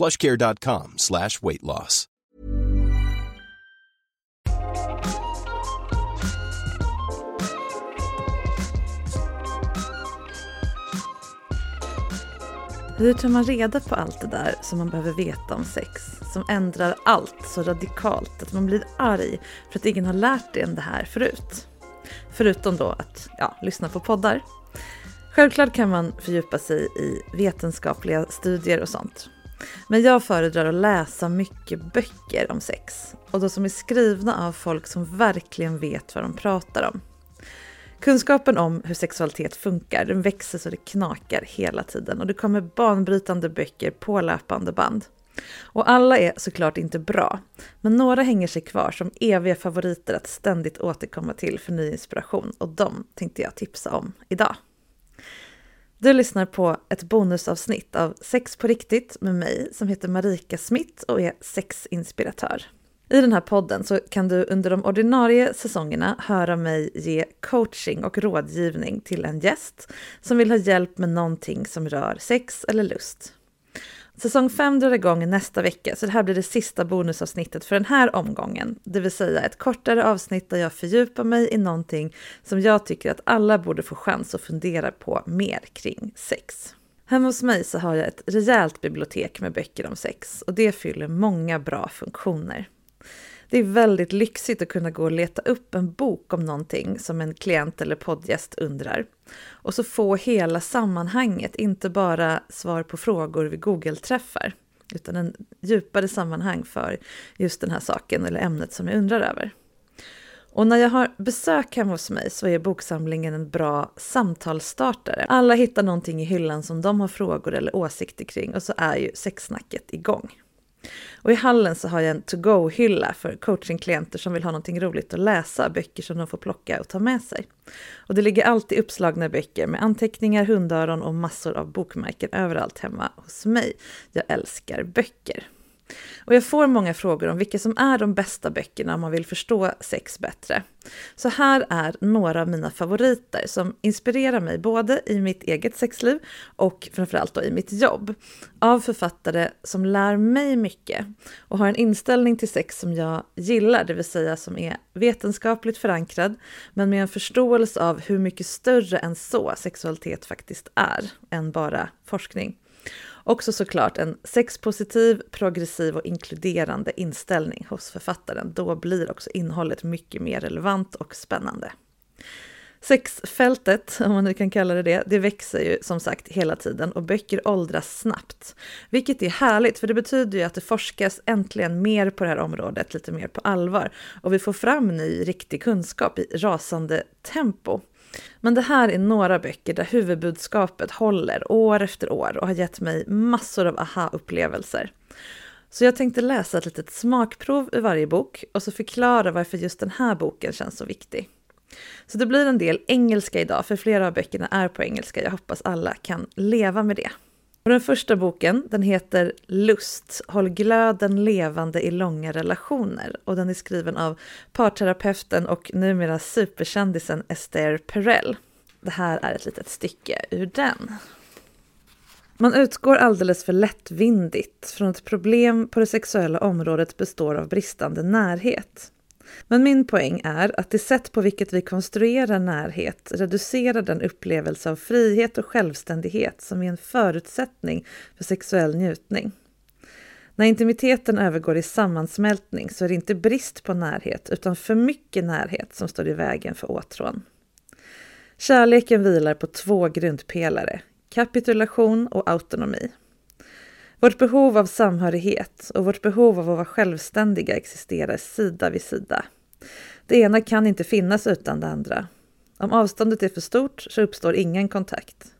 plushcare.com slash weight loss. Hur tar man reda på allt det där som man behöver veta om sex? Som ändrar allt så radikalt att man blir arg för att ingen har lärt en det här förut. Förutom då att ja, lyssna på poddar. Självklart kan man fördjupa sig i vetenskapliga studier och sånt. Men jag föredrar att läsa mycket böcker om sex. Och då som är skrivna av folk som verkligen vet vad de pratar om. Kunskapen om hur sexualitet funkar den växer så det knakar hela tiden och det kommer banbrytande böcker på löpande band. Och alla är såklart inte bra, men några hänger sig kvar som eviga favoriter att ständigt återkomma till för ny inspiration och de tänkte jag tipsa om idag. Du lyssnar på ett bonusavsnitt av Sex på riktigt med mig som heter Marika Smith och är sexinspiratör. I den här podden så kan du under de ordinarie säsongerna höra mig ge coaching och rådgivning till en gäst som vill ha hjälp med någonting som rör sex eller lust. Säsong 5 drar igång nästa vecka, så det här blir det sista bonusavsnittet för den här omgången. Det vill säga ett kortare avsnitt där jag fördjupar mig i någonting som jag tycker att alla borde få chans att fundera på mer kring sex. Hemma hos mig så har jag ett rejält bibliotek med böcker om sex och det fyller många bra funktioner. Det är väldigt lyxigt att kunna gå och leta upp en bok om någonting som en klient eller poddgäst undrar. Och så få hela sammanhanget, inte bara svar på frågor vid Google-träffar, utan en djupare sammanhang för just den här saken eller ämnet som jag undrar över. Och när jag har besök hemma hos mig så är boksamlingen en bra samtalsstartare. Alla hittar någonting i hyllan som de har frågor eller åsikter kring och så är ju sexsnacket igång. Och i hallen så har jag en to-go-hylla för coachingklienter som vill ha någonting roligt att läsa, böcker som de får plocka och ta med sig. Och det ligger alltid uppslagna böcker med anteckningar, hundöron och massor av bokmärken överallt hemma hos mig. Jag älskar böcker. Och jag får många frågor om vilka som är de bästa böckerna om man vill förstå sex bättre. Så här är några av mina favoriter som inspirerar mig både i mitt eget sexliv och framförallt då i mitt jobb. Av författare som lär mig mycket och har en inställning till sex som jag gillar, det vill säga som är vetenskapligt förankrad men med en förståelse av hur mycket större än så sexualitet faktiskt är än bara forskning. Också såklart en sexpositiv, progressiv och inkluderande inställning hos författaren. Då blir också innehållet mycket mer relevant och spännande. Sexfältet, om man nu kan kalla det det, det växer ju som sagt hela tiden och böcker åldras snabbt. Vilket är härligt, för det betyder ju att det forskas äntligen mer på det här området, lite mer på allvar. Och vi får fram ny, riktig kunskap i rasande tempo. Men det här är några böcker där huvudbudskapet håller år efter år och har gett mig massor av aha-upplevelser. Så jag tänkte läsa ett litet smakprov ur varje bok och så förklara varför just den här boken känns så viktig. Så det blir en del engelska idag, för flera av böckerna är på engelska. Jag hoppas alla kan leva med det. Och den första boken den heter Lust, håll glöden levande i långa relationer och den är skriven av parterapeuten och numera superkändisen Esther Perel. Det här är ett litet stycke ur den. Man utgår alldeles för lättvindigt från att problem på det sexuella området består av bristande närhet. Men min poäng är att det sätt på vilket vi konstruerar närhet reducerar den upplevelse av frihet och självständighet som är en förutsättning för sexuell njutning. När intimiteten övergår i sammansmältning så är det inte brist på närhet utan för mycket närhet som står i vägen för åtrån. Kärleken vilar på två grundpelare, kapitulation och autonomi. Vårt behov av samhörighet och vårt behov av att vara självständiga existerar sida vid sida. Det ena kan inte finnas utan det andra. Om avståndet är för stort så uppstår ingen kontakt.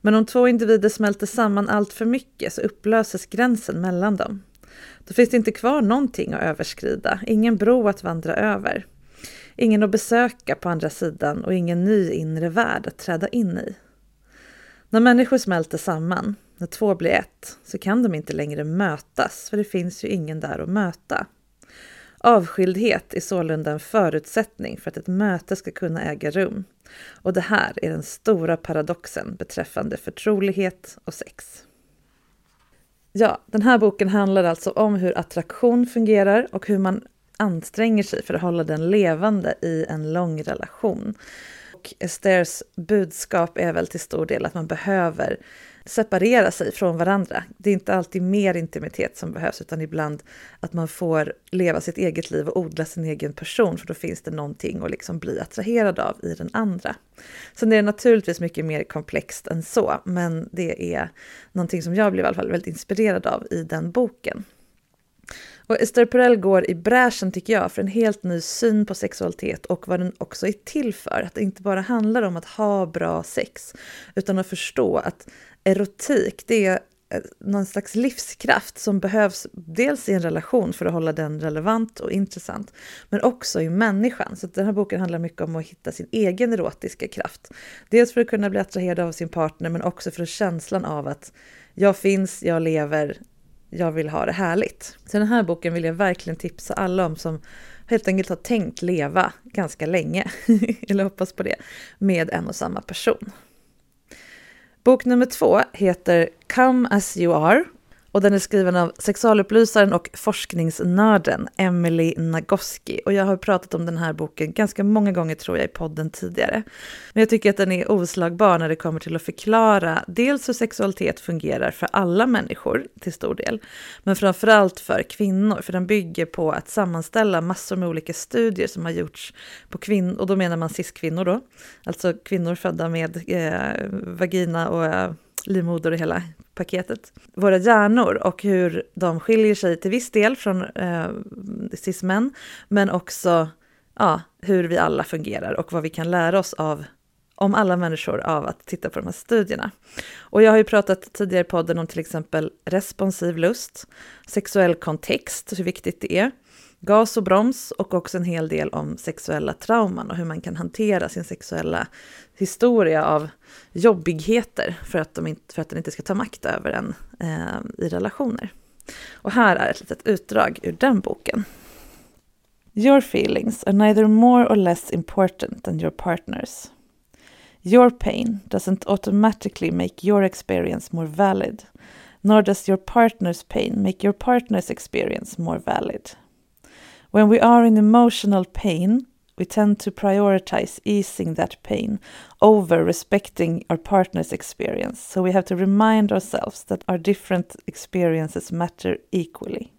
Men om två individer smälter samman allt för mycket så upplöses gränsen mellan dem. Då finns det inte kvar någonting att överskrida, ingen bro att vandra över. Ingen att besöka på andra sidan och ingen ny inre värld att träda in i. När människor smälter samman, när två blir ett, så kan de inte längre mötas, för det finns ju ingen där att möta. Avskildhet är sålunda en förutsättning för att ett möte ska kunna äga rum. Och det här är den stora paradoxen beträffande förtrolighet och sex. Ja, den här boken handlar alltså om hur attraktion fungerar och hur man anstränger sig för att hålla den levande i en lång relation. Och Esters budskap är väl till stor del att man behöver separera sig från varandra. Det är inte alltid mer intimitet som behövs, utan ibland att man får leva sitt eget liv och odla sin egen person, för då finns det någonting att liksom bli attraherad av i den andra. Sen är det naturligtvis mycket mer komplext än så, men det är någonting som jag blev i alla fall väldigt inspirerad av i den boken. Och Esther Perel går i bräschen, tycker jag, för en helt ny syn på sexualitet och vad den också är till för. Att det inte bara handlar om att ha bra sex, utan att förstå att erotik, det är eh, någon slags livskraft som behövs dels i en relation för att hålla den relevant och intressant, men också i människan. Så den här boken handlar mycket om att hitta sin egen erotiska kraft. Dels för att kunna bli attraherad av sin partner, men också för känslan av att jag finns, jag lever, jag vill ha det härligt. Så den här boken vill jag verkligen tipsa alla om som helt enkelt har tänkt leva ganska länge, eller hoppas på det, med en och samma person. Bok nummer två heter Come as you are och den är skriven av sexualupplysaren och forskningsnörden Emily Nagoski. Och jag har pratat om den här boken ganska många gånger tror jag i podden tidigare. Men jag tycker att den är oslagbar när det kommer till att förklara dels hur sexualitet fungerar för alla människor till stor del, men framförallt för kvinnor, för den bygger på att sammanställa massor med olika studier som har gjorts på kvinnor, och då menar man cis-kvinnor då, alltså kvinnor födda med eh, vagina och eh, livmoder och hela paketet. Våra hjärnor och hur de skiljer sig till viss del från eh, cis-män, men också ja, hur vi alla fungerar och vad vi kan lära oss av om alla människor av att titta på de här studierna. Och jag har ju pratat tidigare i podden om till exempel responsiv lust, sexuell kontext, hur viktigt det är, gas och broms och också en hel del om sexuella trauman och hur man kan hantera sin sexuella historia av jobbigheter för att, de inte, för att den inte ska ta makt över en eh, i relationer. Och här är ett litet utdrag ur den boken. Your feelings are neither more or less important than your partner's. Your pain doesn't automatically make your experience more valid, nor does your partner's pain make your partner's experience more valid. When we are in emotional pain, we tend to prioritize easing that pain over respecting our partner's experience. So we have to remind ourselves that our different experiences matter equally.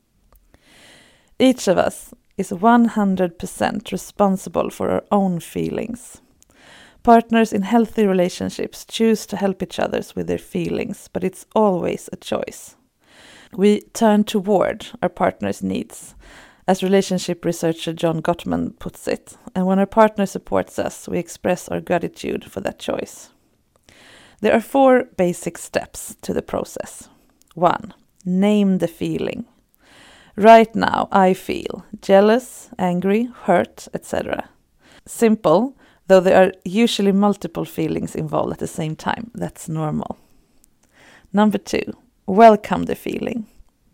Each of us is 100% responsible for our own feelings. Partners in healthy relationships choose to help each other with their feelings, but it's always a choice. We turn toward our partner's needs as relationship researcher John Gottman puts it. And when our partner supports us, we express our gratitude for that choice. There are four basic steps to the process. One, name the feeling. Right now, I feel jealous, angry, hurt, etc. Simple, though there are usually multiple feelings involved at the same time. That's normal. Number two, welcome the feeling.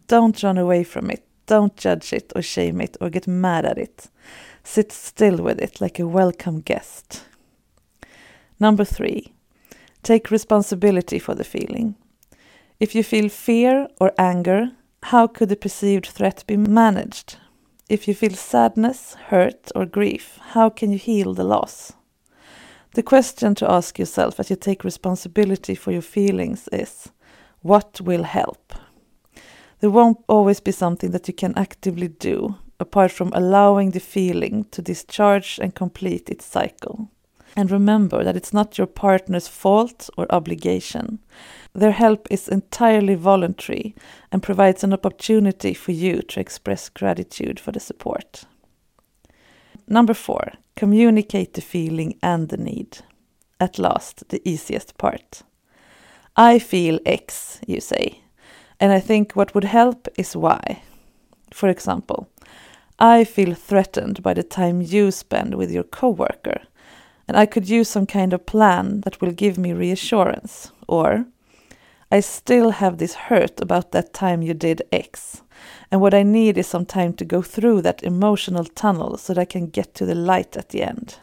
Don't run away from it. Don't judge it or shame it or get mad at it. Sit still with it like a welcome guest. Number three, take responsibility for the feeling. If you feel fear or anger, how could the perceived threat be managed? If you feel sadness, hurt, or grief, how can you heal the loss? The question to ask yourself as you take responsibility for your feelings is what will help? There won't always be something that you can actively do apart from allowing the feeling to discharge and complete its cycle. And remember that it's not your partner's fault or obligation. Their help is entirely voluntary and provides an opportunity for you to express gratitude for the support. Number four, communicate the feeling and the need. At last, the easiest part. I feel X, you say, and I think what would help is why. For example, I feel threatened by the time you spend with your coworker and I could use some kind of plan that will give me reassurance. Or, I still have this hurt about that time you did X, and what I need is some time to go through that emotional tunnel so that I can get to the light at the end.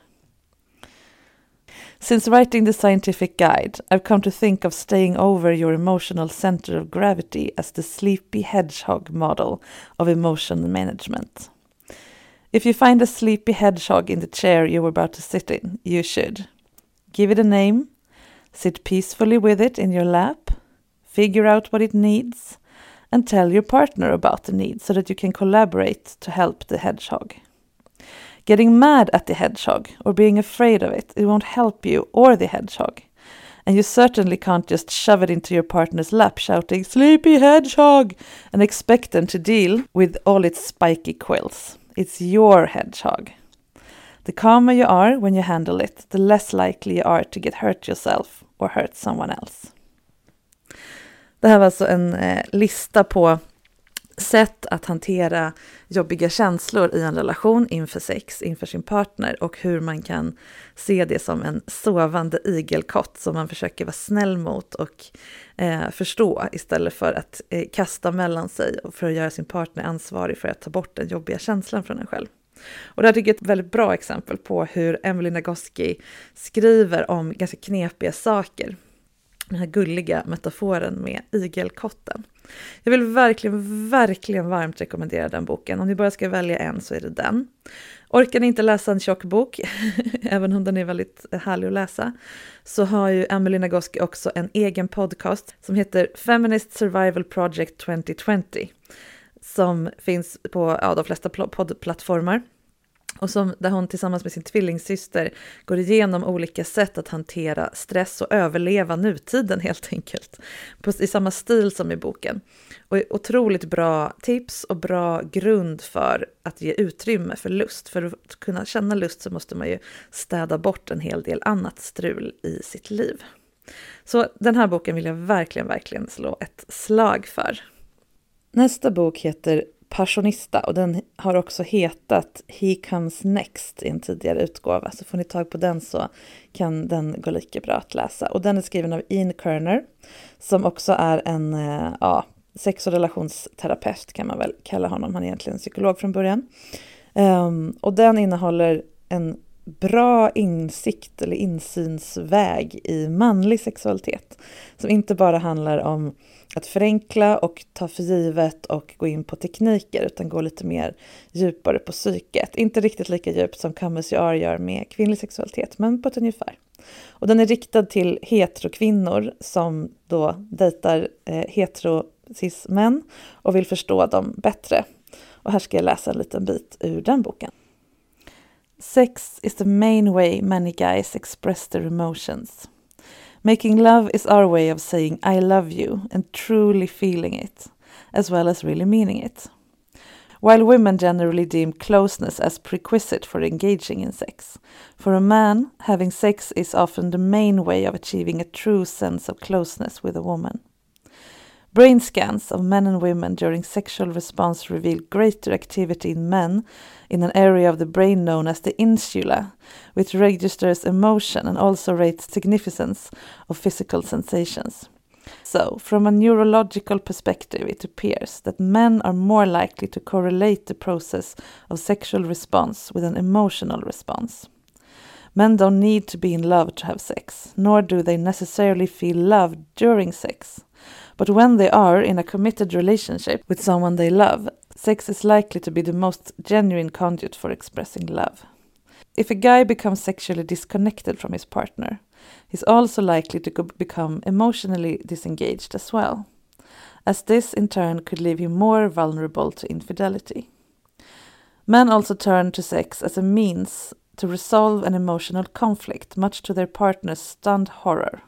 Since writing the scientific guide, I've come to think of staying over your emotional center of gravity as the sleepy hedgehog model of emotion management. If you find a sleepy hedgehog in the chair you were about to sit in, you should give it a name, sit peacefully with it in your lap, figure out what it needs, and tell your partner about the need so that you can collaborate to help the hedgehog. Getting mad at the hedgehog or being afraid of it, it won't help you or the hedgehog. And you certainly can't just shove it into your partner's lap shouting, Sleepy hedgehog! and expect them to deal with all its spiky quills. It's your hedgehog. The calmer you are when you handle it, the less likely you are to get hurt yourself or hurt someone else. Det här var alltså en eh, lista på sätt att hantera jobbiga känslor i en relation inför sex, inför sin partner och hur man kan se det som en sovande igelkott som man försöker vara snäll mot och eh, förstå istället för att eh, kasta mellan sig och för att göra sin partner ansvarig för att ta bort den jobbiga känslan från en själv. Och det här tycker jag är ett väldigt bra exempel på hur Emily Nagoski skriver om ganska knepiga saker. Den här gulliga metaforen med igelkotten. Jag vill verkligen, verkligen varmt rekommendera den boken. Om ni bara ska välja en så är det den. Orkar ni inte läsa en tjock bok, även om den är väldigt härlig att läsa, så har ju Emily Nagoski också en egen podcast som heter Feminist Survival Project 2020 som finns på ja, de flesta poddplattformar och som, där hon tillsammans med sin tvillingsyster går igenom olika sätt att hantera stress och överleva nutiden helt enkelt. På, I samma stil som i boken. Och otroligt bra tips och bra grund för att ge utrymme för lust. För att kunna känna lust så måste man ju städa bort en hel del annat strul i sitt liv. Så den här boken vill jag verkligen, verkligen slå ett slag för. Nästa bok heter Passionista och den har också hetat He Comes Next i en tidigare utgåva. Så får ni tag på den så kan den gå lika bra att läsa. Och den är skriven av Ian Kerner som också är en eh, ja, sex och relationsterapeut kan man väl kalla honom. Han är egentligen psykolog från början. Um, och den innehåller en bra insikt eller insynsväg i manlig sexualitet. Som inte bara handlar om att förenkla och ta för givet och gå in på tekniker utan gå lite mer djupare på psyket. Inte riktigt lika djupt som Camus Jar gör med kvinnlig sexualitet, men på ett ungefär. Och den är riktad till heterokvinnor som då dejtar eh, heterocis-män och vill förstå dem bättre. Och här ska jag läsa en liten bit ur den boken. Sex is the main way many guys express their emotions. Making love is our way of saying I love you and truly feeling it, as well as really meaning it. While women generally deem closeness as prerequisite for engaging in sex, for a man, having sex is often the main way of achieving a true sense of closeness with a woman. Brain scans of men and women during sexual response reveal greater activity in men in an area of the brain known as the insula, which registers emotion and also rates significance of physical sensations. So, from a neurological perspective, it appears that men are more likely to correlate the process of sexual response with an emotional response. Men don't need to be in love to have sex, nor do they necessarily feel love during sex. But when they are in a committed relationship with someone they love, sex is likely to be the most genuine conduit for expressing love. If a guy becomes sexually disconnected from his partner, he's also likely to become emotionally disengaged as well, as this in turn could leave him more vulnerable to infidelity. Men also turn to sex as a means to resolve an emotional conflict, much to their partner's stunned horror.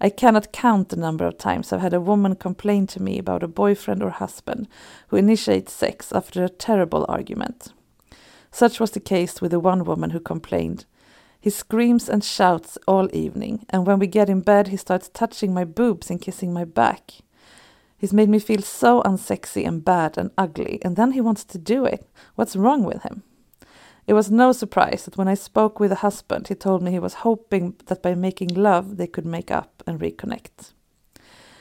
I cannot count the number of times I've had a woman complain to me about a boyfriend or husband who initiates sex after a terrible argument. Such was the case with the one woman who complained. He screams and shouts all evening, and when we get in bed, he starts touching my boobs and kissing my back. He's made me feel so unsexy and bad and ugly, and then he wants to do it. What's wrong with him? It was no surprise that when I spoke with the husband, he told me he was hoping that by making love they could make up and reconnect.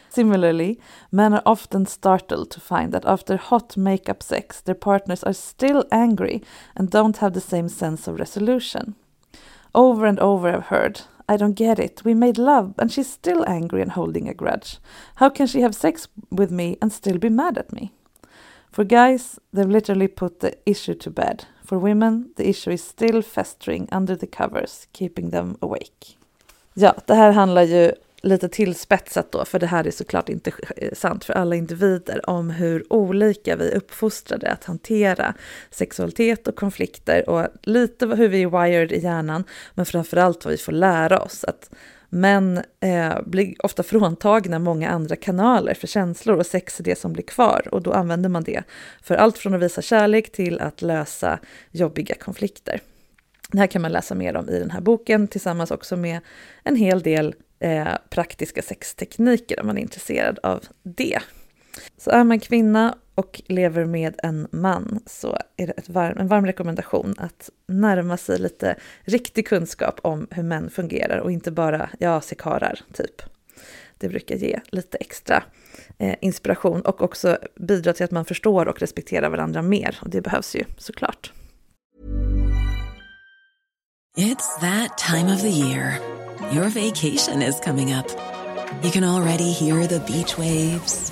Similarly, men are often startled to find that after hot make-up sex, their partners are still angry and don't have the same sense of resolution. Over and over I've heard, I don't get it. We made love and she's still angry and holding a grudge. How can she have sex with me and still be mad at me? For guys, they've literally put the issue to bed. For women, the issue is still festering under the covers, keeping them awake. Ja, det här handlar ju lite tillspetsat då, för det här är såklart inte eh, sant för alla individer, om hur olika vi är uppfostrade att hantera sexualitet och konflikter och lite hur vi är wired i hjärnan, men framförallt vad vi får lära oss. Att män eh, blir ofta fråntagna många andra kanaler för känslor och sex är det som blir kvar och då använder man det för allt från att visa kärlek till att lösa jobbiga konflikter. Det här kan man läsa mer om i den här boken tillsammans också med en hel del eh, praktiska sextekniker om man är intresserad av det. Så är man kvinna och lever med en man så är det varm, en varm rekommendation att närma sig lite riktig kunskap om hur män fungerar och inte bara, ja, sekarar, typ. Det brukar ge lite extra eh, inspiration och också bidra till att man förstår och respekterar varandra mer. Och det behövs ju såklart. It's that time of the year. Your vacation is coming up. You can already hear the beach waves,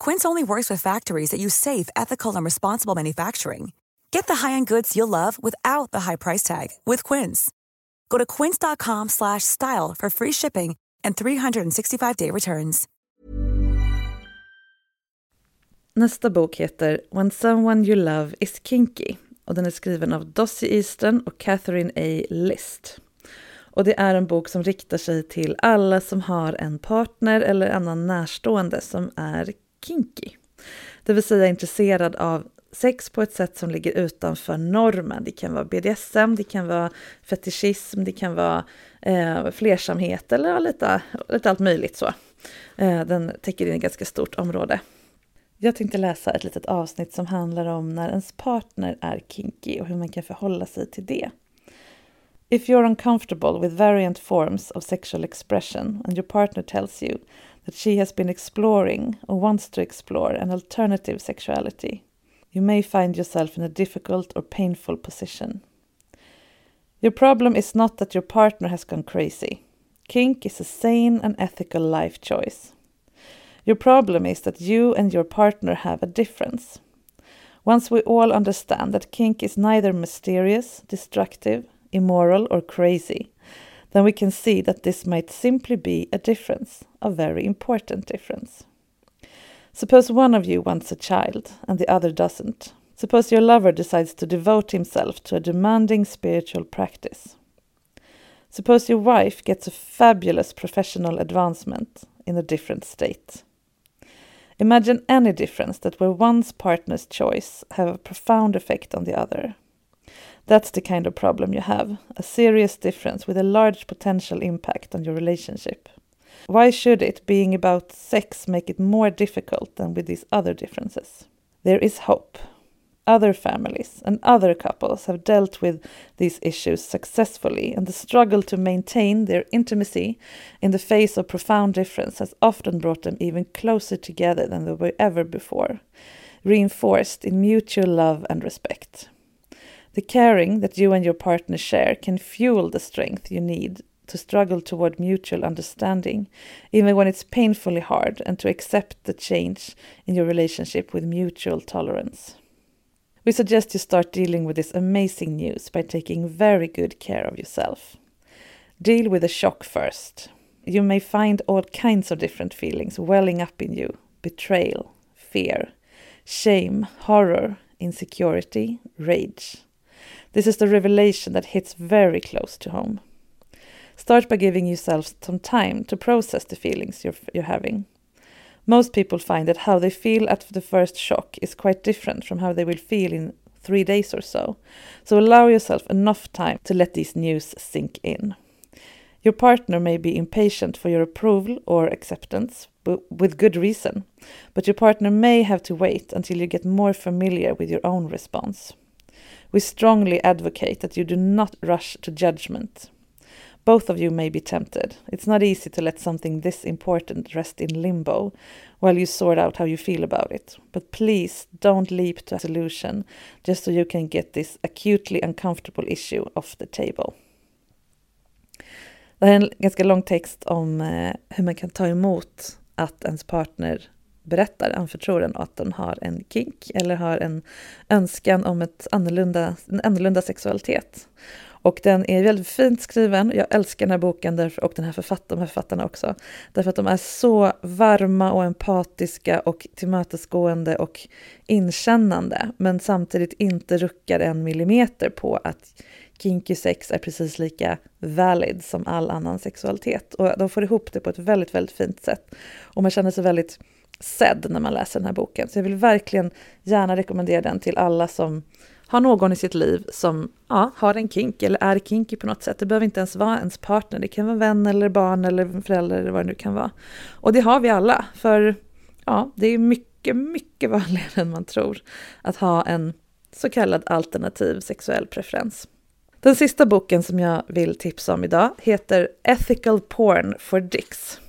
Quince only works with factories that use safe, ethical, and responsible manufacturing. Get the high-end goods you'll love without the high price tag with Quince. Go to quince.com/style for free shipping and 365-day returns. Nästa bok heter When someone you love is kinky och den är skriven av Dossie Easton och Catherine A. List. Och det är en bok som riktar sig till alla som har en partner eller annan närstående som är kinky. Det vill säga intresserad av sex på ett sätt som ligger utanför normen. Det kan vara BDSM, det kan vara fetischism, det kan vara eh, flersamhet eller lite, lite allt möjligt så. Eh, den täcker in ett ganska stort område. Jag tänkte läsa ett litet avsnitt som handlar om när ens partner är kinky och hur man kan förhålla sig till det. If you're uncomfortable with variant forms of sexual expression and your partner tells you that she has been exploring or wants to explore an alternative sexuality, you may find yourself in a difficult or painful position. Your problem is not that your partner has gone crazy. Kink is a sane and ethical life choice. Your problem is that you and your partner have a difference. Once we all understand that kink is neither mysterious, destructive, immoral, or crazy, then we can see that this might simply be a difference, a very important difference. Suppose one of you wants a child and the other doesn't. Suppose your lover decides to devote himself to a demanding spiritual practice. Suppose your wife gets a fabulous professional advancement in a different state. Imagine any difference that where one's partner's choice have a profound effect on the other. That's the kind of problem you have, a serious difference with a large potential impact on your relationship. Why should it, being about sex, make it more difficult than with these other differences? There is hope. Other families and other couples have dealt with these issues successfully, and the struggle to maintain their intimacy in the face of profound difference has often brought them even closer together than they were ever before, reinforced in mutual love and respect. The caring that you and your partner share can fuel the strength you need to struggle toward mutual understanding, even when it's painfully hard, and to accept the change in your relationship with mutual tolerance. We suggest you start dealing with this amazing news by taking very good care of yourself. Deal with the shock first. You may find all kinds of different feelings welling up in you betrayal, fear, shame, horror, insecurity, rage. This is the revelation that hits very close to home. Start by giving yourself some time to process the feelings you're, you're having. Most people find that how they feel at the first shock is quite different from how they will feel in three days or so. So allow yourself enough time to let these news sink in. Your partner may be impatient for your approval or acceptance, with good reason, but your partner may have to wait until you get more familiar with your own response. We strongly advocate that you do not rush to judgment. Both of you may be tempted. It's not easy to let something this important rest in limbo while you sort out how you feel about it. But please don't leap to a solution just so you can get this acutely uncomfortable issue off the table. Det här är en ganska lång text om eh, hur man kan ta emot att ens partner berättar, anförtror en att den har en kink eller har en önskan om ett annorlunda, en annorlunda sexualitet. Och den är väldigt fint skriven. Jag älskar den här boken därför, och den här författ, de här författarna också. Därför att de är så varma och empatiska och tillmötesgående och inkännande. Men samtidigt inte ruckar en millimeter på att kinky sex är precis lika valid som all annan sexualitet. Och de får ihop det på ett väldigt, väldigt fint sätt. Och man känner sig väldigt sedd när man läser den här boken. Så jag vill verkligen gärna rekommendera den till alla som har någon i sitt liv som ja, har en kink eller är kinky på något sätt. Det behöver inte ens vara ens partner, det kan vara vän eller barn eller förälder eller vad det nu kan vara. Och det har vi alla, för ja, det är mycket, mycket vanligare än man tror att ha en så kallad alternativ sexuell preferens. Den sista boken som jag vill tipsa om idag heter Ethical Porn for Dicks.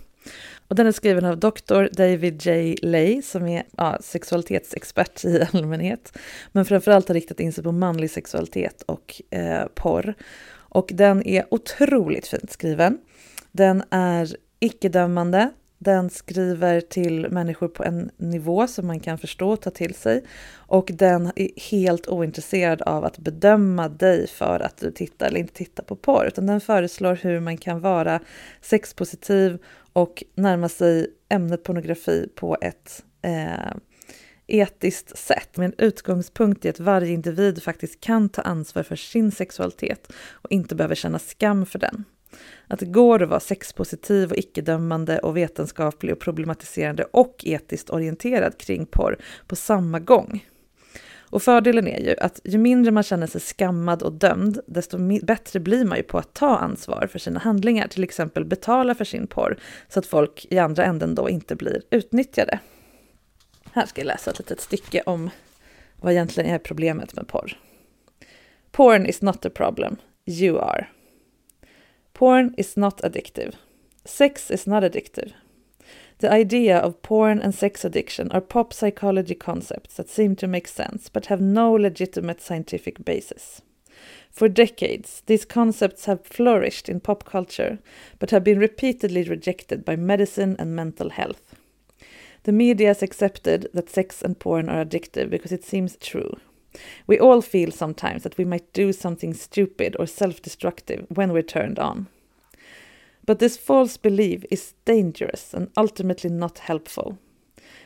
Och den är skriven av Dr. David J. Lay som är ja, sexualitetsexpert i allmänhet. Men framförallt har riktat in sig på manlig sexualitet och eh, porr. Och den är otroligt fint skriven. Den är icke-dömande, den skriver till människor på en nivå som man kan förstå och ta till sig. Och den är helt ointresserad av att bedöma dig för att du tittar eller inte tittar på porr. Utan den föreslår hur man kan vara sexpositiv och närma sig ämnet pornografi på ett eh, etiskt sätt med en utgångspunkt i att varje individ faktiskt kan ta ansvar för sin sexualitet och inte behöver känna skam för den. Att det går att vara sexpositiv och icke-dömande och vetenskaplig och problematiserande och etiskt orienterad kring porr på samma gång. Och fördelen är ju att ju mindre man känner sig skammad och dömd, desto bättre blir man ju på att ta ansvar för sina handlingar, till exempel betala för sin porr, så att folk i andra änden då inte blir utnyttjade. Här ska jag läsa ett litet stycke om vad egentligen är problemet med porr. Porn is not a problem, you are. Porn is not addictive. Sex is not addictive. The idea of porn and sex addiction are pop psychology concepts that seem to make sense but have no legitimate scientific basis. For decades, these concepts have flourished in pop culture but have been repeatedly rejected by medicine and mental health. The media has accepted that sex and porn are addictive because it seems true. We all feel sometimes that we might do something stupid or self destructive when we're turned on. But this false belief is dangerous and ultimately not helpful.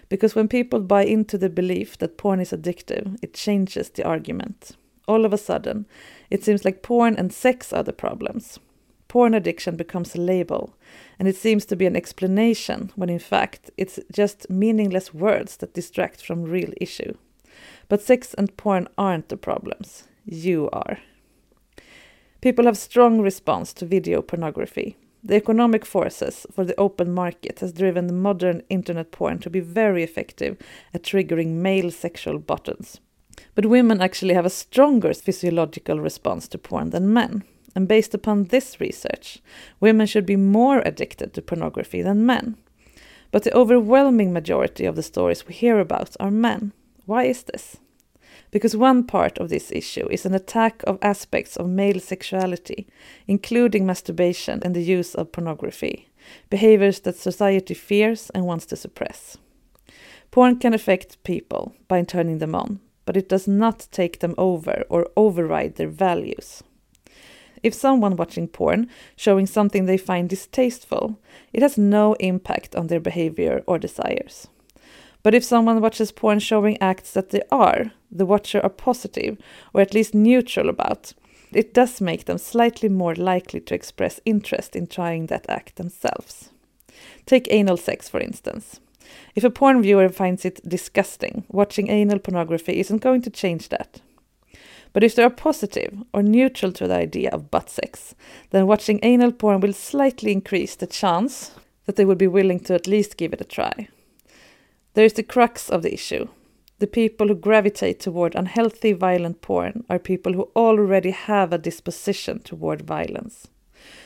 Because when people buy into the belief that porn is addictive, it changes the argument. All of a sudden, it seems like porn and sex are the problems. Porn addiction becomes a label, and it seems to be an explanation when in fact it's just meaningless words that distract from real issue. But sex and porn aren't the problems. You are. People have strong response to video pornography. The economic forces for the open market has driven the modern internet porn to be very effective at triggering male sexual buttons. But women actually have a stronger physiological response to porn than men. And based upon this research, women should be more addicted to pornography than men. But the overwhelming majority of the stories we hear about are men. Why is this? because one part of this issue is an attack of aspects of male sexuality, including masturbation and the use of pornography, behaviors that society fears and wants to suppress. Porn can affect people by turning them on, but it does not take them over or override their values. If someone watching porn showing something they find distasteful, it has no impact on their behavior or desires. But if someone watches porn showing acts that they are, the watcher are positive, or at least neutral about, it does make them slightly more likely to express interest in trying that act themselves. Take anal sex, for instance. If a porn viewer finds it disgusting, watching anal pornography isn't going to change that. But if they are positive or neutral to the idea of butt sex, then watching anal porn will slightly increase the chance that they would be willing to at least give it a try. There is the crux of the issue. The people who gravitate toward unhealthy, violent porn are people who already have a disposition toward violence.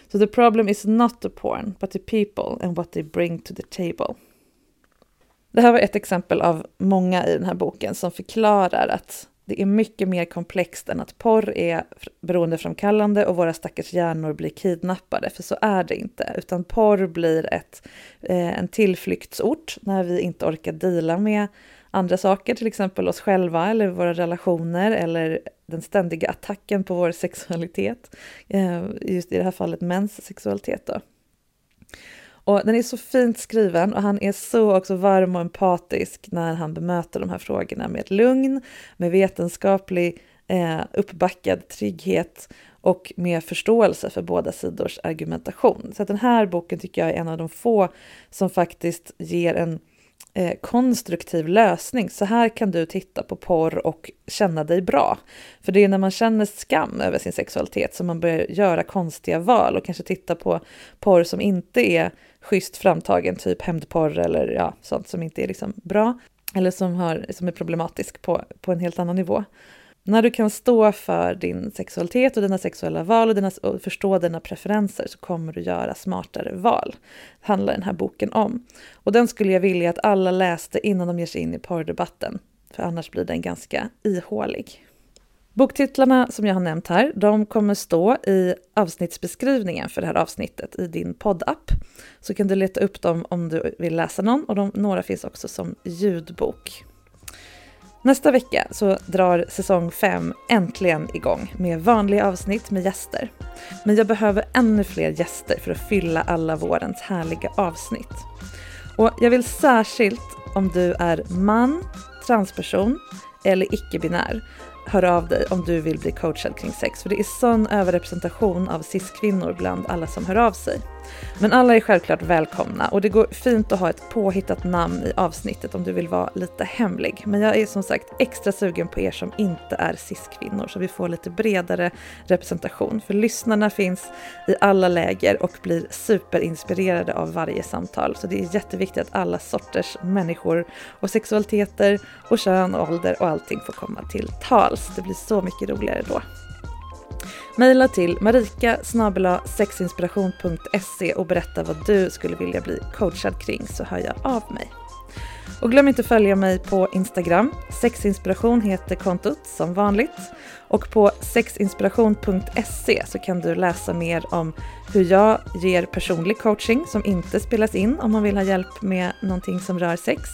So the problem is not the porn, but the people and what they bring to the table. Det här var ett exempel av många i den här boken som förklarar att det är mycket mer komplext än att porr är beroendeframkallande och våra stackars hjärnor blir kidnappade, för så är det inte. Utan porr blir ett, eh, en tillflyktsort när vi inte orkar dela med andra saker, till exempel oss själva eller våra relationer eller den ständiga attacken på vår sexualitet. Eh, just i det här fallet mäns sexualitet då. Och den är så fint skriven och han är så också varm och empatisk när han bemöter de här frågorna med lugn, med vetenskaplig eh, uppbackad trygghet och med förståelse för båda sidors argumentation. Så att den här boken tycker jag är en av de få som faktiskt ger en eh, konstruktiv lösning. Så här kan du titta på porr och känna dig bra. För det är när man känner skam över sin sexualitet som man börjar göra konstiga val och kanske titta på porr som inte är schysst framtagen, typ hämndporr eller ja, sånt som inte är liksom bra eller som, har, som är problematisk på, på en helt annan nivå. När du kan stå för din sexualitet och dina sexuella val och, dina, och förstå dina preferenser så kommer du göra smartare val. Det handlar den här boken om. Och den skulle jag vilja att alla läste innan de ger sig in i porrdebatten. För annars blir den ganska ihålig. Boktitlarna som jag har nämnt här, de kommer stå i avsnittsbeskrivningen för det här avsnittet i din poddapp. Så kan du leta upp dem om du vill läsa någon och de, några finns också som ljudbok. Nästa vecka så drar säsong 5 äntligen igång med vanliga avsnitt med gäster. Men jag behöver ännu fler gäster för att fylla alla vårens härliga avsnitt. Och jag vill särskilt om du är man, transperson eller icke-binär hör av dig om du vill bli coachad kring sex. För det är sån överrepresentation av cis-kvinnor bland alla som hör av sig. Men alla är självklart välkomna och det går fint att ha ett påhittat namn i avsnittet om du vill vara lite hemlig. Men jag är som sagt extra sugen på er som inte är cis-kvinnor så vi får lite bredare representation. För lyssnarna finns i alla läger och blir superinspirerade av varje samtal. Så det är jätteviktigt att alla sorters människor och sexualiteter och kön och ålder och allting får komma till tals. Det blir så mycket roligare då. Maila till marika sexinspiration.se och berätta vad du skulle vilja bli coachad kring så hör jag av mig. Och glöm inte följa mig på Instagram. Sexinspiration heter kontot som vanligt. Och på sexinspiration.se så kan du läsa mer om hur jag ger personlig coaching som inte spelas in om man vill ha hjälp med någonting som rör sex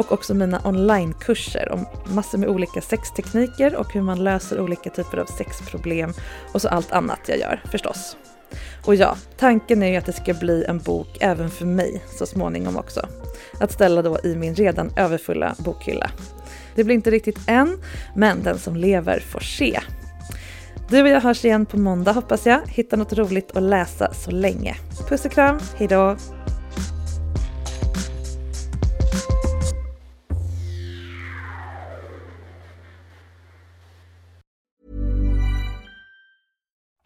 och också mina onlinekurser om massor med olika sextekniker och hur man löser olika typer av sexproblem och så allt annat jag gör förstås. Och ja, tanken är ju att det ska bli en bok även för mig så småningom också. Att ställa då i min redan överfulla bokhylla. Det blir inte riktigt än, men den som lever får se. Du och jag hörs igen på måndag hoppas jag. Hitta något roligt att läsa så länge. Puss och kram, hejdå!